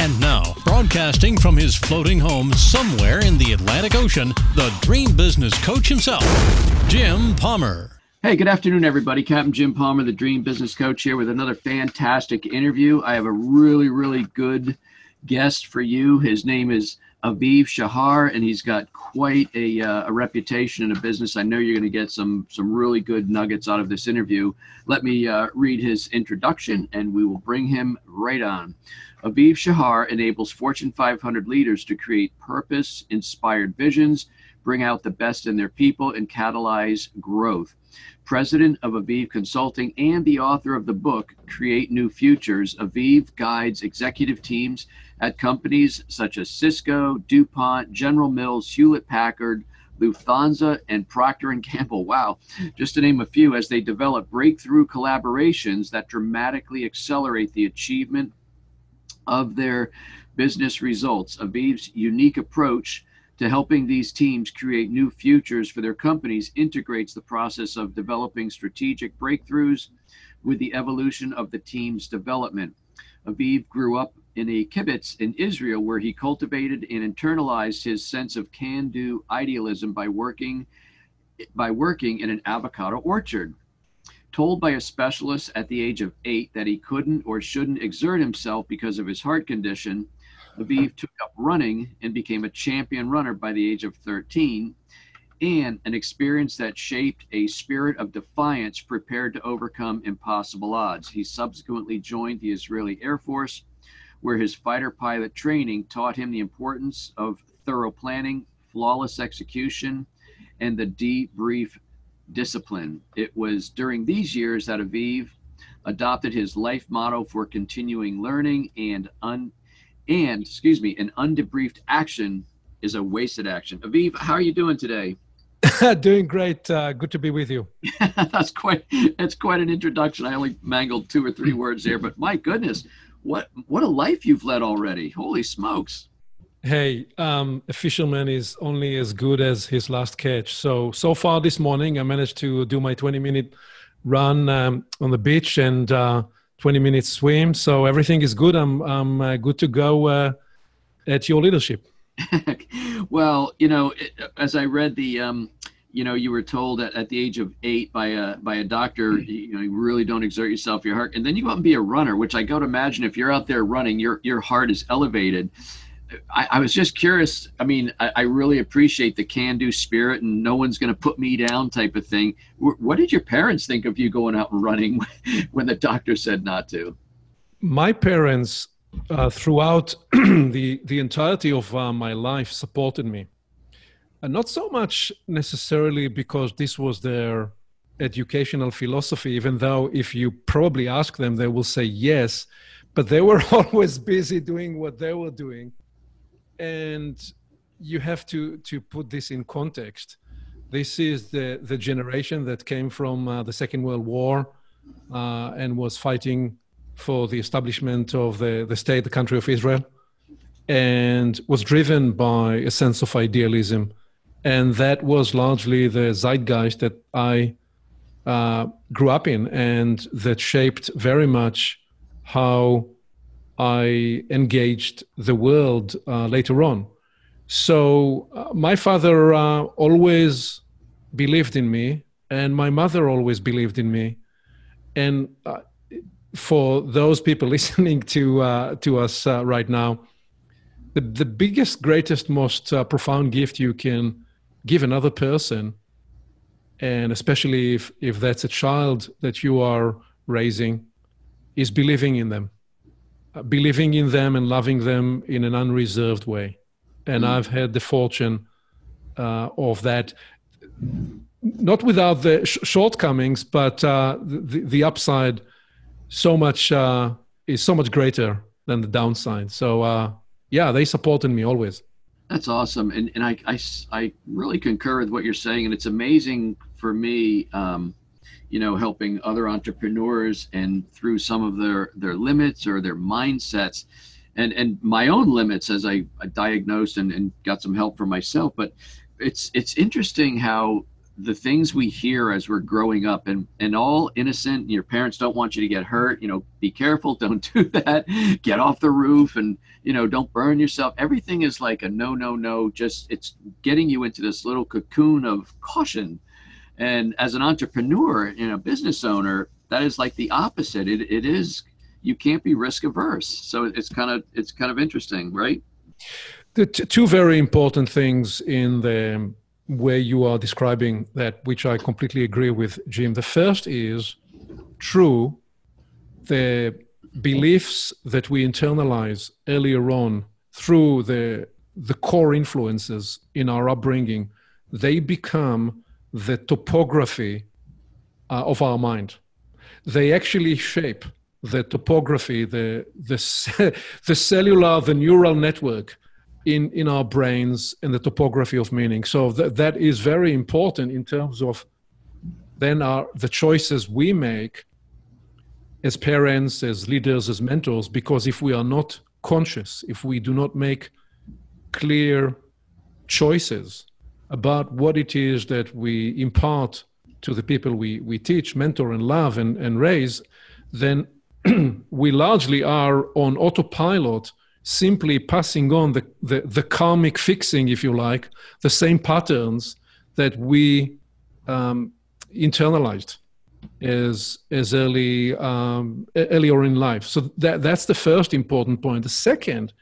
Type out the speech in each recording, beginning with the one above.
And now, broadcasting from his floating home somewhere in the Atlantic Ocean, the dream business coach himself, Jim Palmer. Hey, good afternoon, everybody. Captain Jim Palmer, the Dream Business Coach, here with another fantastic interview. I have a really, really good guest for you. His name is Aviv Shahar, and he's got quite a, uh, a reputation in a business. I know you're going to get some some really good nuggets out of this interview. Let me uh, read his introduction, and we will bring him right on. Aviv Shahar enables Fortune 500 leaders to create purpose inspired visions, bring out the best in their people, and catalyze growth. President of Aviv Consulting and the author of the book Create New Futures, Aviv guides executive teams at companies such as Cisco, DuPont, General Mills, Hewlett Packard, Lufthansa, and Procter and Gamble. Wow, just to name a few, as they develop breakthrough collaborations that dramatically accelerate the achievement of their business results. Aviv's unique approach to helping these teams create new futures for their companies integrates the process of developing strategic breakthroughs with the evolution of the team's development. Aviv grew up in a kibbutz in Israel where he cultivated and internalized his sense of can-do idealism by working by working in an avocado orchard. Told by a specialist at the age of 8 that he couldn't or shouldn't exert himself because of his heart condition, Aviv took up running and became a champion runner by the age of 13, and an experience that shaped a spirit of defiance prepared to overcome impossible odds. He subsequently joined the Israeli Air Force, where his fighter pilot training taught him the importance of thorough planning, flawless execution, and the debrief discipline. It was during these years that Aviv adopted his life motto for continuing learning and un and excuse me, an undebriefed action is a wasted action. Aviv, how are you doing today? doing great. Uh, good to be with you. that's quite. That's quite an introduction. I only mangled two or three words there, but my goodness, what what a life you've led already! Holy smokes! Hey, um, a fisherman is only as good as his last catch. So so far this morning, I managed to do my 20 minute run um, on the beach and. Uh, 20 minutes swim. So everything is good. I'm, I'm uh, good to go uh, at your leadership. well, you know, as I read the, um, you know, you were told at, at the age of eight by a by a doctor, mm-hmm. you know, you really don't exert yourself, your heart, and then you go out and be a runner. Which I go to imagine if you're out there running, your your heart is elevated. I, I, was just curious. I mean, I, I really appreciate the can-do spirit, and no one's going to put me down type of thing. What did your parents think of you going out and running when the doctor said not to? My parents, uh, throughout the the entirety of uh, my life, supported me, and not so much necessarily because this was their educational philosophy. Even though, if you probably ask them, they will say yes. But they were always busy doing what they were doing and you have to to put this in context. This is the the generation that came from uh, the Second World War uh, and was fighting for the establishment of the the state, the country of Israel, and was driven by a sense of idealism, and that was largely the zeitgeist that I uh, grew up in, and that shaped very much how I engaged the world uh, later on. So uh, my father uh, always believed in me, and my mother always believed in me. And uh, for those people listening to uh, to us uh, right now, the, the biggest, greatest, most profound gift you can give another person, and especially if, if that's a child that you are raising, is believing in them believing in them and loving them in an unreserved way. And mm. I've had the fortune uh, of that, not without the sh- shortcomings, but uh, the, the upside so much uh, is so much greater than the downside. So uh, yeah, they supported me always. That's awesome, and and I, I, I really concur with what you're saying, and it's amazing for me, um, you know, helping other entrepreneurs and through some of their their limits or their mindsets, and and my own limits as I, I diagnosed and, and got some help for myself. But it's it's interesting how the things we hear as we're growing up and and all innocent your parents don't want you to get hurt you know be careful don't do that get off the roof and you know don't burn yourself. Everything is like a no no no just it's getting you into this little cocoon of caution and as an entrepreneur you know business owner that is like the opposite. It, it is you can't be risk averse. So it's kind of it's kind of interesting right? The t- two very important things in the way you are describing that, which I completely agree with, Jim. The first is true, the beliefs that we internalize earlier on through the, the core influences in our upbringing, they become the topography uh, of our mind. They actually shape the topography, the, the, the cellular, the neural network in in our brains and the topography of meaning so that that is very important in terms of then our the choices we make as parents as leaders as mentors because if we are not conscious if we do not make clear choices about what it is that we impart to the people we, we teach mentor and love and, and raise then we largely are on autopilot simply passing on the, the, the karmic fixing, if you like, the same patterns that we um, internalized as as early um, earlier in life. So that that's the first important point. The second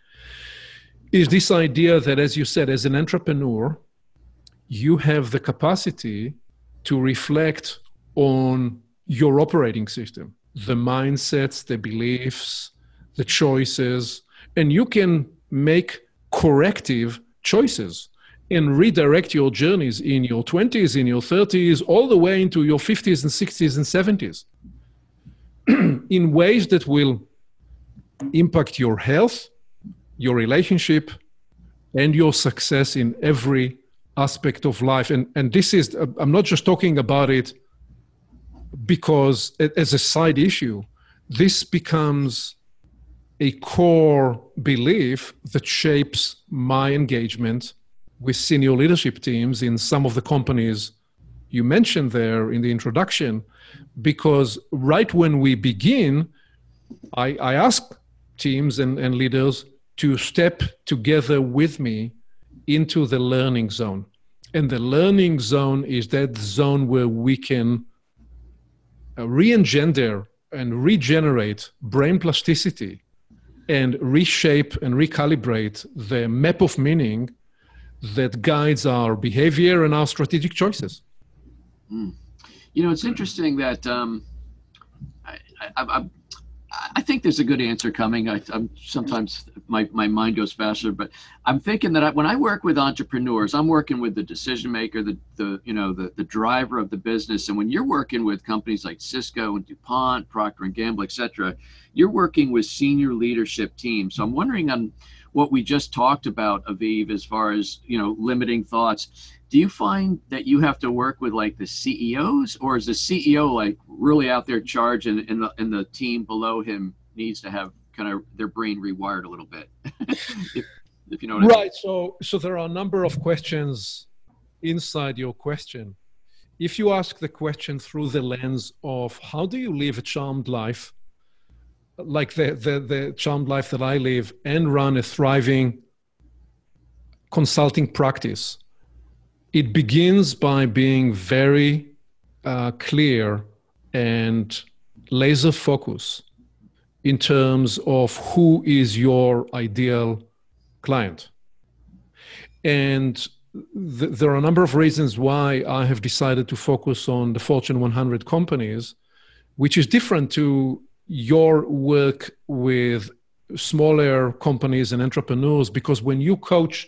is this idea that, as you said, as an entrepreneur, you have the capacity to reflect on your operating system, the mindsets, the beliefs, the choices, and you can make corrective choices and redirect your journeys in your 20s, in your 30s, all the way into your 50s and 60s and 70s in ways that will impact your health, your relationship, and your success in every aspect of life. And, and this is, I'm not just talking about it because as a side issue, this becomes a core belief that shapes my engagement with senior leadership teams in some of the companies you mentioned there in the introduction. Because right when we begin, I, I ask teams and, and leaders to step together with me into the learning zone. And the learning zone is that zone where we can uh, re engender and regenerate brain plasticity and reshape and recalibrate the map of meaning that guides our behavior and our strategic choices. Mm. You know, it's interesting that um, I, I, I, think there's a good answer coming. I, am sometimes my, my mind goes faster, but I'm thinking that I, when I work with entrepreneurs, I'm working with the decision maker, the, the you know the, the driver of the business. And when you're working with companies like Cisco and DuPont, Procter and Gamble, et cetera, you're working with senior leadership teams. So I'm wondering on what we just talked about, Aviv, as far as you know limiting thoughts do you find that you have to work with like the CEOs or is the CEO like really out there charge and, and, the, and the team below him needs to have kind of their brain rewired a little bit? if, if, you know right. I mean. So, so there are a number of questions inside your question. If you ask the question through the lens of how do you live a charmed life, like the, the, the charmed life that I live, and run a thriving consulting practice, it begins by being very uh, clear and laser focus in terms of who is your ideal client. And th- there are a number of reasons why I have decided to focus on the Fortune 100 companies, which is different to your work with smaller companies and entrepreneurs, because when you coach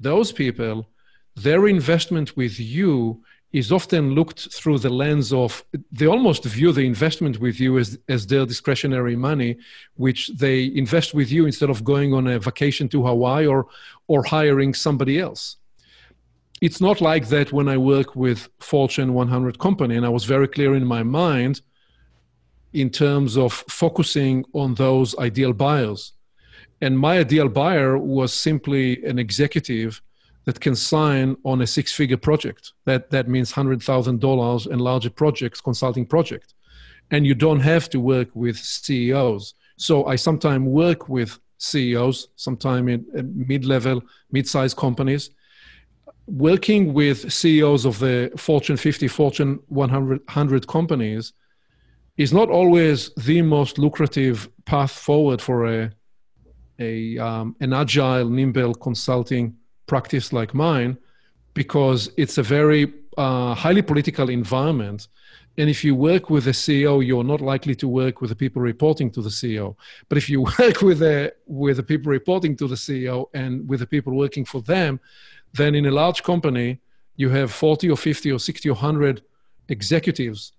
those people, their investment with you is often looked through the lens of they almost view the investment with you as, as their discretionary money, which they invest with you instead of going on a vacation to Hawaii or, or hiring somebody else. It's not like that when I work with Fortune 100 company, and I was very clear in my mind in terms of focusing on those ideal buyers. And my ideal buyer was simply an executive that can sign on a six figure project. That, that means $100,000 and larger projects, consulting project. And you don't have to work with CEOs. So I sometimes work with CEOs, sometimes in, mid level, mid sized companies. Working with CEOs of the Fortune 50, Fortune 100, 100 companies is not always the most lucrative path forward for a, a um, an agile, nimble consulting practice like mine because it's a very uh, highly political environment. And if you work with a CEO, you're not likely to work with the people reporting to the CEO. But if you work with the with the people reporting to the CEO and with the people working for them, then in a large company, you have 40 or 50 or 60 or 100 executives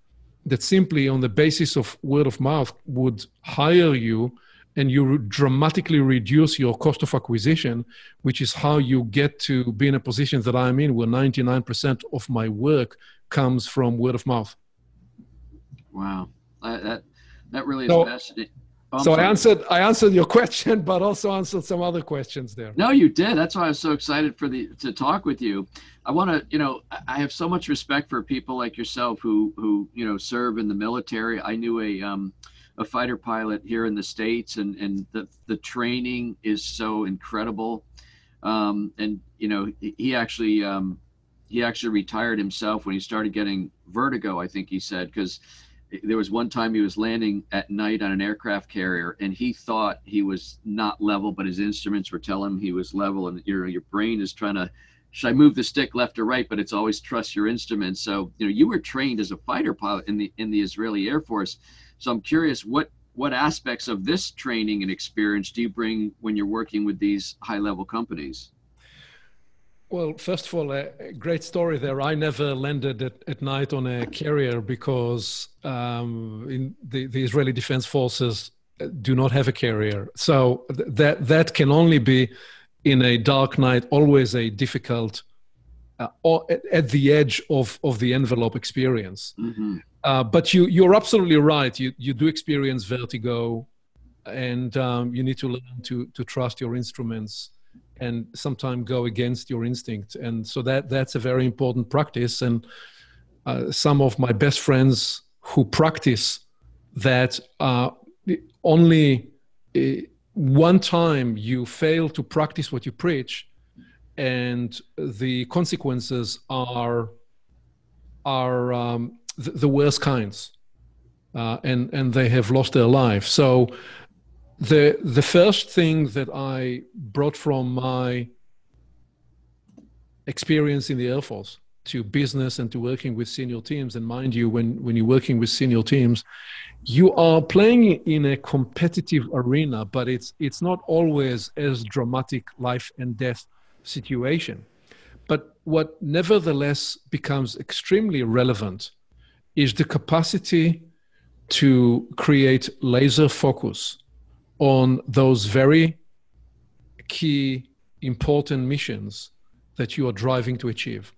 that simply on the basis of word of mouth would hire you and you dramatically reduce your cost of acquisition, which is how you get to be in a position that I'm in, where 99% of my work comes from word of mouth. Wow, that that really is so, fascinating. Oh, so I answered I answered your question, but also answered some other questions there. No, you did. That's why I was so excited for the to talk with you. I want to, you know, I have so much respect for people like yourself who who you know serve in the military. I knew a um, a fighter pilot here in the states, and and the the training is so incredible. Um, and you know, he actually um, he actually retired himself when he started getting vertigo. I think he said because there was one time he was landing at night on an aircraft carrier and he thought he was not level but his instruments were telling him he was level and your your brain is trying to should I move the stick left or right but it's always trust your instruments so you know you were trained as a fighter pilot in the in the Israeli Air Force so I'm curious what what aspects of this training and experience do you bring when you're working with these high level companies? Well, first of all, a great story there. I never landed at, at night on a carrier because um, in the, the Israeli Defense Forces do not have a carrier. So th- that that can only be in a dark night, always a difficult, uh, at the edge of, of the envelope experience. Mm-hmm. Uh, but you you're absolutely right. You you do experience vertigo, and um, you need to learn to to trust your instruments, and sometimes go against your instinct. And so that that's a very important practice. And uh, some of my best friends who practice that uh, only uh, one time you fail to practice what you preach, and the consequences are are um, the, the worst kinds, uh, and and they have lost their life. So the the first thing that I brought from my experience in the Air Force to business and to working with senior teams, and mind you, when when you're working with senior teams, you are playing in a competitive arena, but it's it's not always as dramatic life and death situation. But what nevertheless becomes extremely relevant is the capacity to create laser focus on those very key important missions that you are driving to achieve.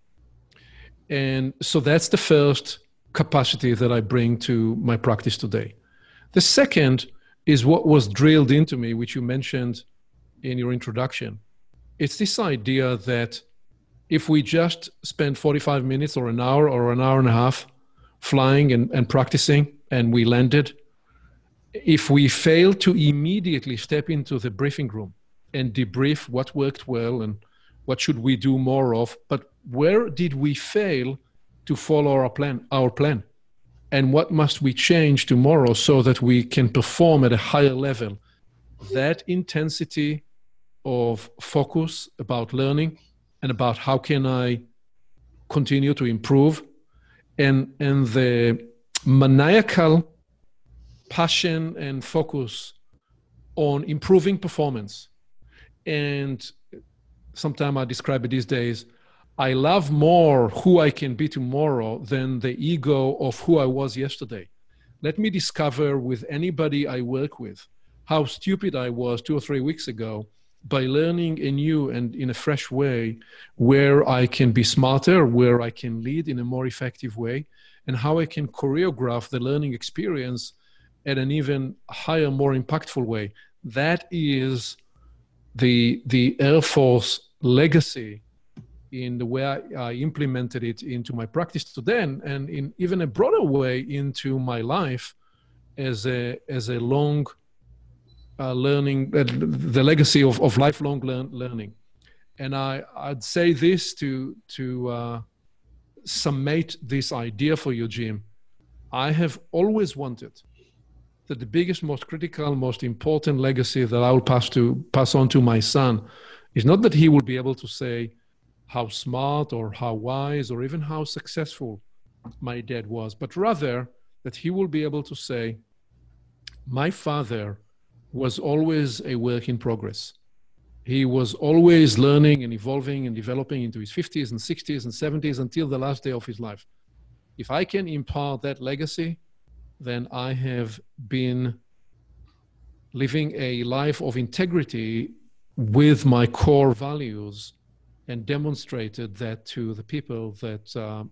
And so that's the first capacity that I bring to my practice today. The second is what was drilled into me, which you mentioned in your introduction. It's this idea that if we just spend 45 minutes or an hour or an hour and a half flying and, and practicing, and we landed. If we fail to immediately step into the briefing room and debrief what worked well and what should we do more of, but where did we fail to follow our plan, our plan, and what must we change tomorrow so that we can perform at a higher level? That intensity of focus about learning and about how can I continue to improve and and the maniacal passion and focus on improving performance and sometimes i describe it these days I love more who I can be tomorrow than the ego of who I was yesterday. Let me discover with anybody I work with how stupid I was two or three weeks ago by learning anew and in a fresh way where I can be smarter, where I can lead in a more effective way, and how I can choreograph the learning experience at an even higher, more impactful way. That is the, the Air Force legacy in the way I, I implemented it into my practice to then, and in even a broader way into my life as a, as a long uh, learning, uh, the legacy of, of lifelong learn, learning. And I, I'd say this to, to uh, summate this idea for you, Jim. I have always wanted that the biggest, most critical, most important legacy that I will pass to pass on to my son is not that he will be able to say how smart or how wise or even how successful my dad was, but rather that he will be able to say, my father was always a work in progress. He was always learning and evolving and developing into his 50s and 60s and 70s until the last day of his life. If I can impart that legacy, then I have been living a life of integrity with my core values and demonstrated that to the people that uh,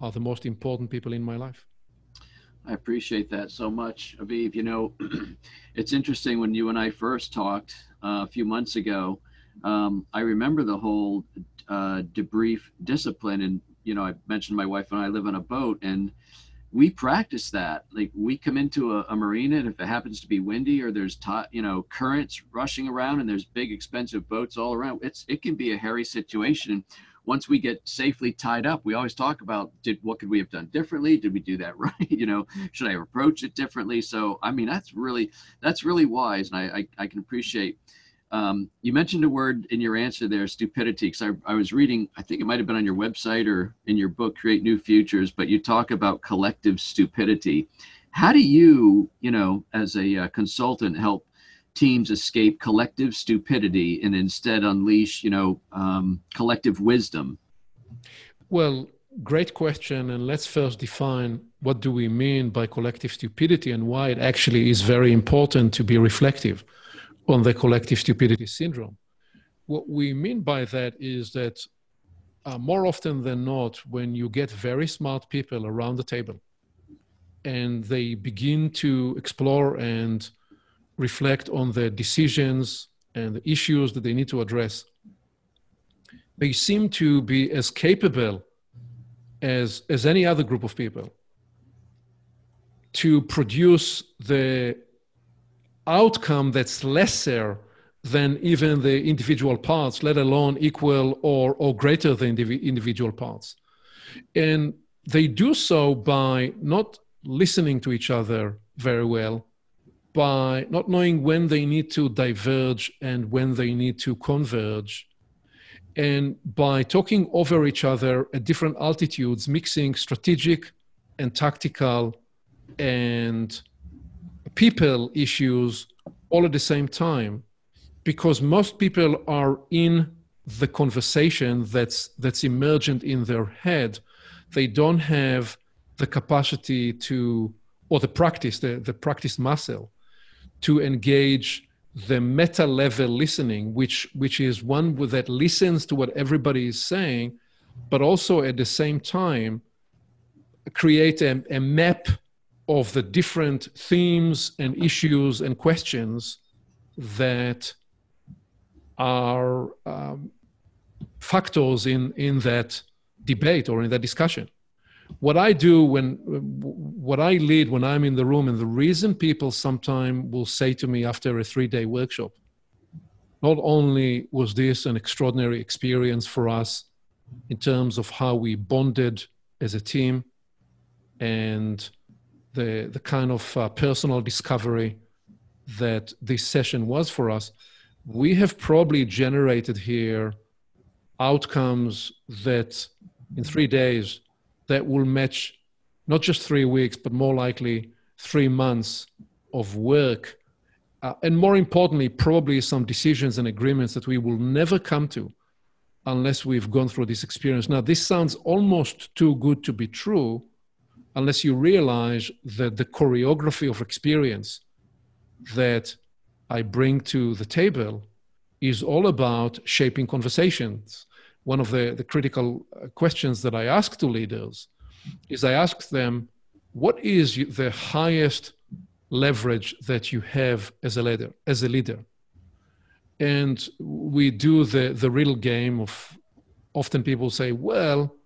are the most important people in my life. I appreciate that so much, Aviv. You know, it's interesting when you and I first talked uh, a few months ago. Um, I remember the whole uh, debrief discipline, and you know, I mentioned my wife and I live on a boat, and we practice that. Like we come into a, a marina, and if it happens to be windy or there's t- you know currents rushing around, and there's big expensive boats all around, it's it can be a hairy situation once we get safely tied up, we always talk about did what could we have done differently? Did we do that right? You know, should I approach it differently? So I mean, that's really that's really wise, and I I, I can appreciate. Um, you mentioned a word in your answer there, stupidity, because I, I was reading, I think it might have been on your website or in your book, Create New Futures, but you talk about collective stupidity. How do you, you know, as a uh, consultant, help teams escape collective stupidity and instead unleash, you know, um, collective wisdom? Well, great question. And let's first define what do we mean by collective stupidity and why it actually is very important to be reflective on the collective stupidity syndrome. What we mean by that is that uh, more often than not, when you get very smart people around the table and they begin to explore and reflect on the decisions and the issues that they need to address. They seem to be as capable as, as any other group of people to produce the outcome that's lesser than even the individual parts, let alone equal or, or greater than the individual parts. And they do so by not listening to each other very well, by not knowing when they need to diverge and when they need to converge. And by talking over each other at different altitudes, mixing strategic and tactical and people issues all at the same time, because most people are in the conversation that's that's emergent in their head, they don't have the capacity to or the practice, the, the practice muscle to engage the meta level listening, which which is one that listens to what everybody is saying, but also at the same time create a, a map of the different themes and issues and questions that are um, factors in in that debate or in that discussion. What I do when what I lead when I'm in the room, and the reason people sometimes will say to me after a three day workshop, not only was this an extraordinary experience for us in terms of how we bonded as a team and the, the kind of uh, personal discovery that this session was for us, we have probably generated here outcomes that in three days that will match not just three weeks, but more likely three months of work. Uh, and more importantly, probably some decisions and agreements that we will never come to unless we've gone through this experience. Now, this sounds almost too good to be true unless you realize that the choreography of experience that I bring to the table is all about shaping conversations. One of the, the critical uh, questions that I ask to leaders is I ask them, what is the highest leverage that you have as a leader? As a leader, and we do the the riddle game of. Often people say, "Well,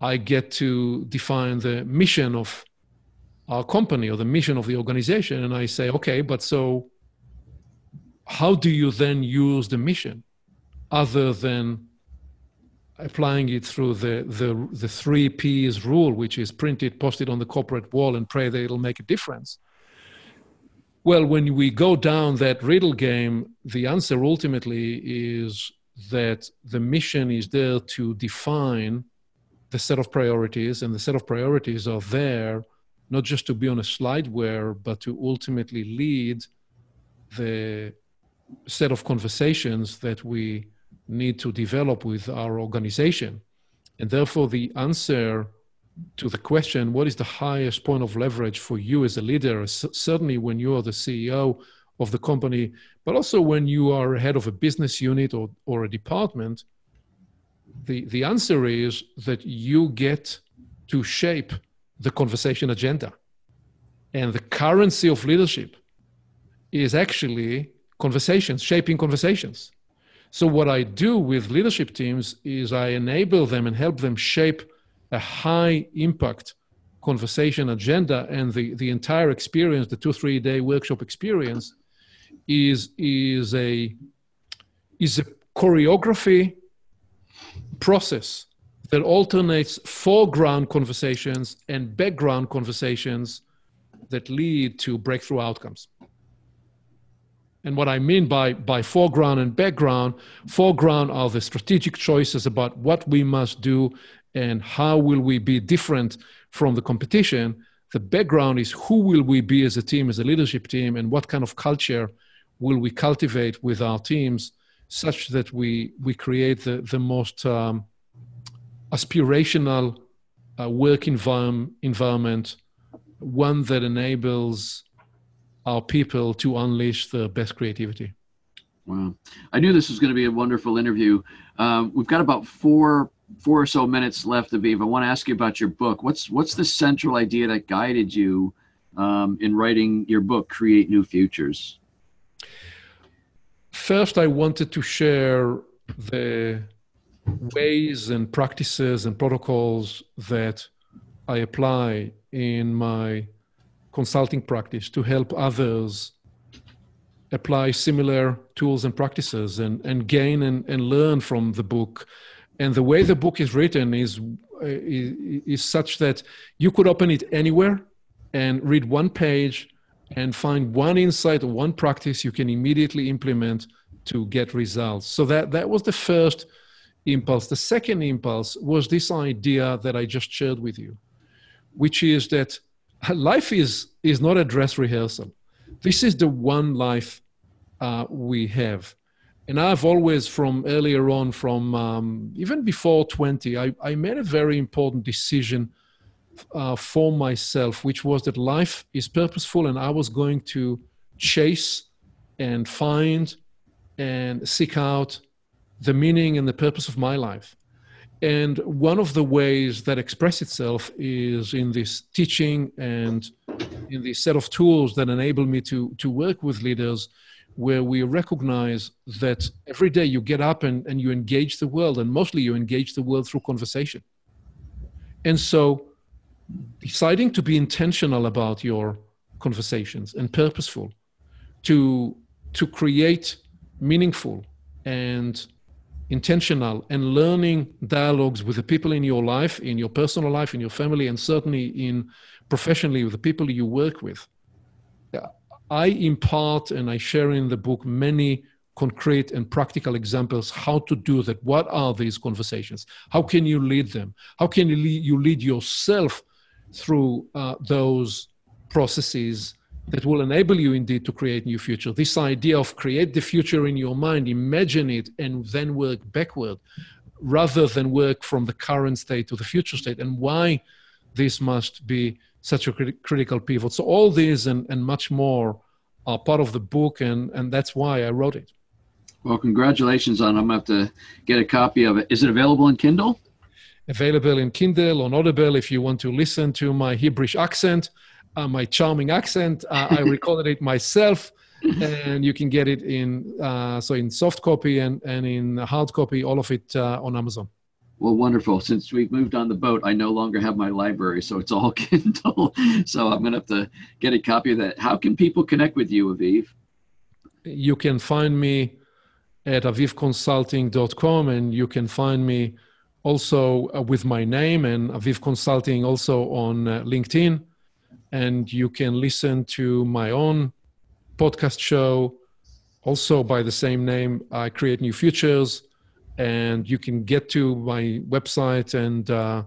I get to define the mission of our company or the mission of the organization. And I say, okay, but so how do you then use the mission other than applying it through the, the, the three P's rule, which is print it, post it on the corporate wall, and pray that it'll make a difference? Well, when we go down that riddle game, the answer ultimately is that the mission is there to define the set of priorities, and the set of priorities are there not just to be on a slideware, but to ultimately lead the set of conversations that we need to develop with our organization. And therefore, the answer to the question, what is the highest point of leverage for you as a leader, certainly when you are the CEO of the company, but also when you are head of a business unit or, or a department, the, the answer is that you get to shape the conversation agenda. And the currency of leadership is actually conversations, shaping conversations. So, what I do with leadership teams is I enable them and help them shape a high impact conversation agenda. And the, the entire experience, the two, three day workshop experience, is, is, a, is a choreography process that alternates foreground conversations and background conversations that lead to breakthrough outcomes. And what I mean by, by foreground and background, foreground are the strategic choices about what we must do and how will we be different from the competition. The background is who will we be as a team, as a leadership team, and what kind of culture will we cultivate with our teams such that we we create the the most um, aspirational uh, work environment environment, one that enables our people to unleash the best creativity. Wow, I knew this was going to be a wonderful interview. Um, we've got about four four or so minutes left, Aviv. I want to ask you about your book. What's what's the central idea that guided you um, in writing your book, Create New Futures? First, I wanted to share the ways and practices and protocols that I apply in my consulting practice to help others apply similar tools and practices and, and gain and, and learn from the book. And the way the book is written is, uh, is, is such that you could open it anywhere and read one page and find one insight or one practice you can immediately implement to get results. So that that was the first impulse. The second impulse was this idea that I just shared with you, which is that life is is not a dress rehearsal. This is the one life uh, we have. And I've always, from earlier on, from um, even before 20, I, I made a very important decision uh, for myself, which was that life is purposeful and I was going to chase and find and seek out the meaning and the purpose of my life. And one of the ways that express itself is in this teaching and in the set of tools that enable me to, to work with leaders where we recognize that every day you get up and, and you engage the world, and mostly you engage the world through conversation. And so deciding to be intentional about your conversations and purposeful to to create meaningful and intentional and learning dialogues with the people in your life in your personal life in your family and certainly in professionally with the people you work with. I impart and i share in the book many concrete and practical examples how to do that. What are these conversations? How can you lead them? How can you lead, you lead yourself through uh, those processes that will enable you indeed to create new future. This idea of create the future in your mind, imagine it, and then work backward, rather than work from the current state to the future state, and why this must be such a crit- critical pivot. So all these and, and much more are part of the book, and, and that's why I wrote it. Well, congratulations on. I'm gonna have to get a copy of it. Is it available in Kindle? Available in Kindle on Audible if you want to listen to my Hebrewish accent uh, my charming accent. Uh, I recorded it myself, and you can get it in uh, so in soft copy and and in hard copy, all of it uh, on Amazon. Well, wonderful. Since we've moved on the boat, I no longer have my library, so it's all Kindle. so I'm gonna have to get a copy of that. How can people connect with you, Aviv? You can find me at avivconsulting.com, and you can find me also uh, with my name and Aviv Consulting also on uh, LinkedIn. And you can listen to my own podcast show also by the same name i create new futures. And you can get to my website and uh,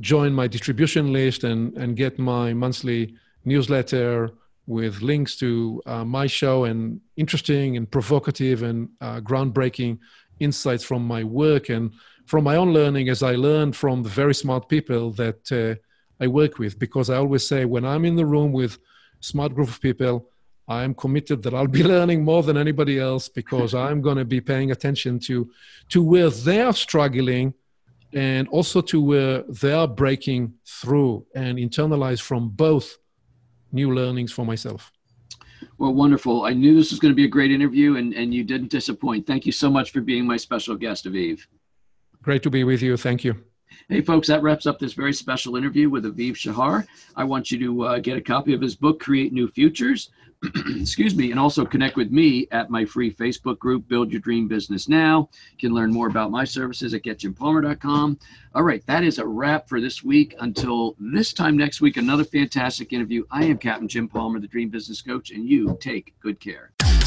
join my distribution list and, and get my monthly newsletter with links to uh, my show and interesting and provocative and uh, groundbreaking insights from my work. And from my own learning as i learned from the very smart people that uh, I work with because I always say when I'm in the room with smart group of people, I'm committed that I'll be learning more than anybody else because I'm going to be paying attention to to where they're struggling and also to where they're breaking through and internalize from both new learnings for myself. Well, wonderful. I knew this was going to be a great interview and, and you didn't disappoint. Thank you so much for being my special guest, Aviv. Great to be with you. Thank you. Hey, folks, that wraps up this very special interview with Aviv Shahar. I want you to uh, get a copy of his book, Create New Futures. Excuse me, and also connect with me at my free Facebook group, Build Your Dream Business Now. You can learn more about my services at getjimpalmer.com. All right, that is a wrap for this week. Until this time next week, another fantastic interview. I am Captain Jim Palmer, the Dream Business Coach, and you take good care.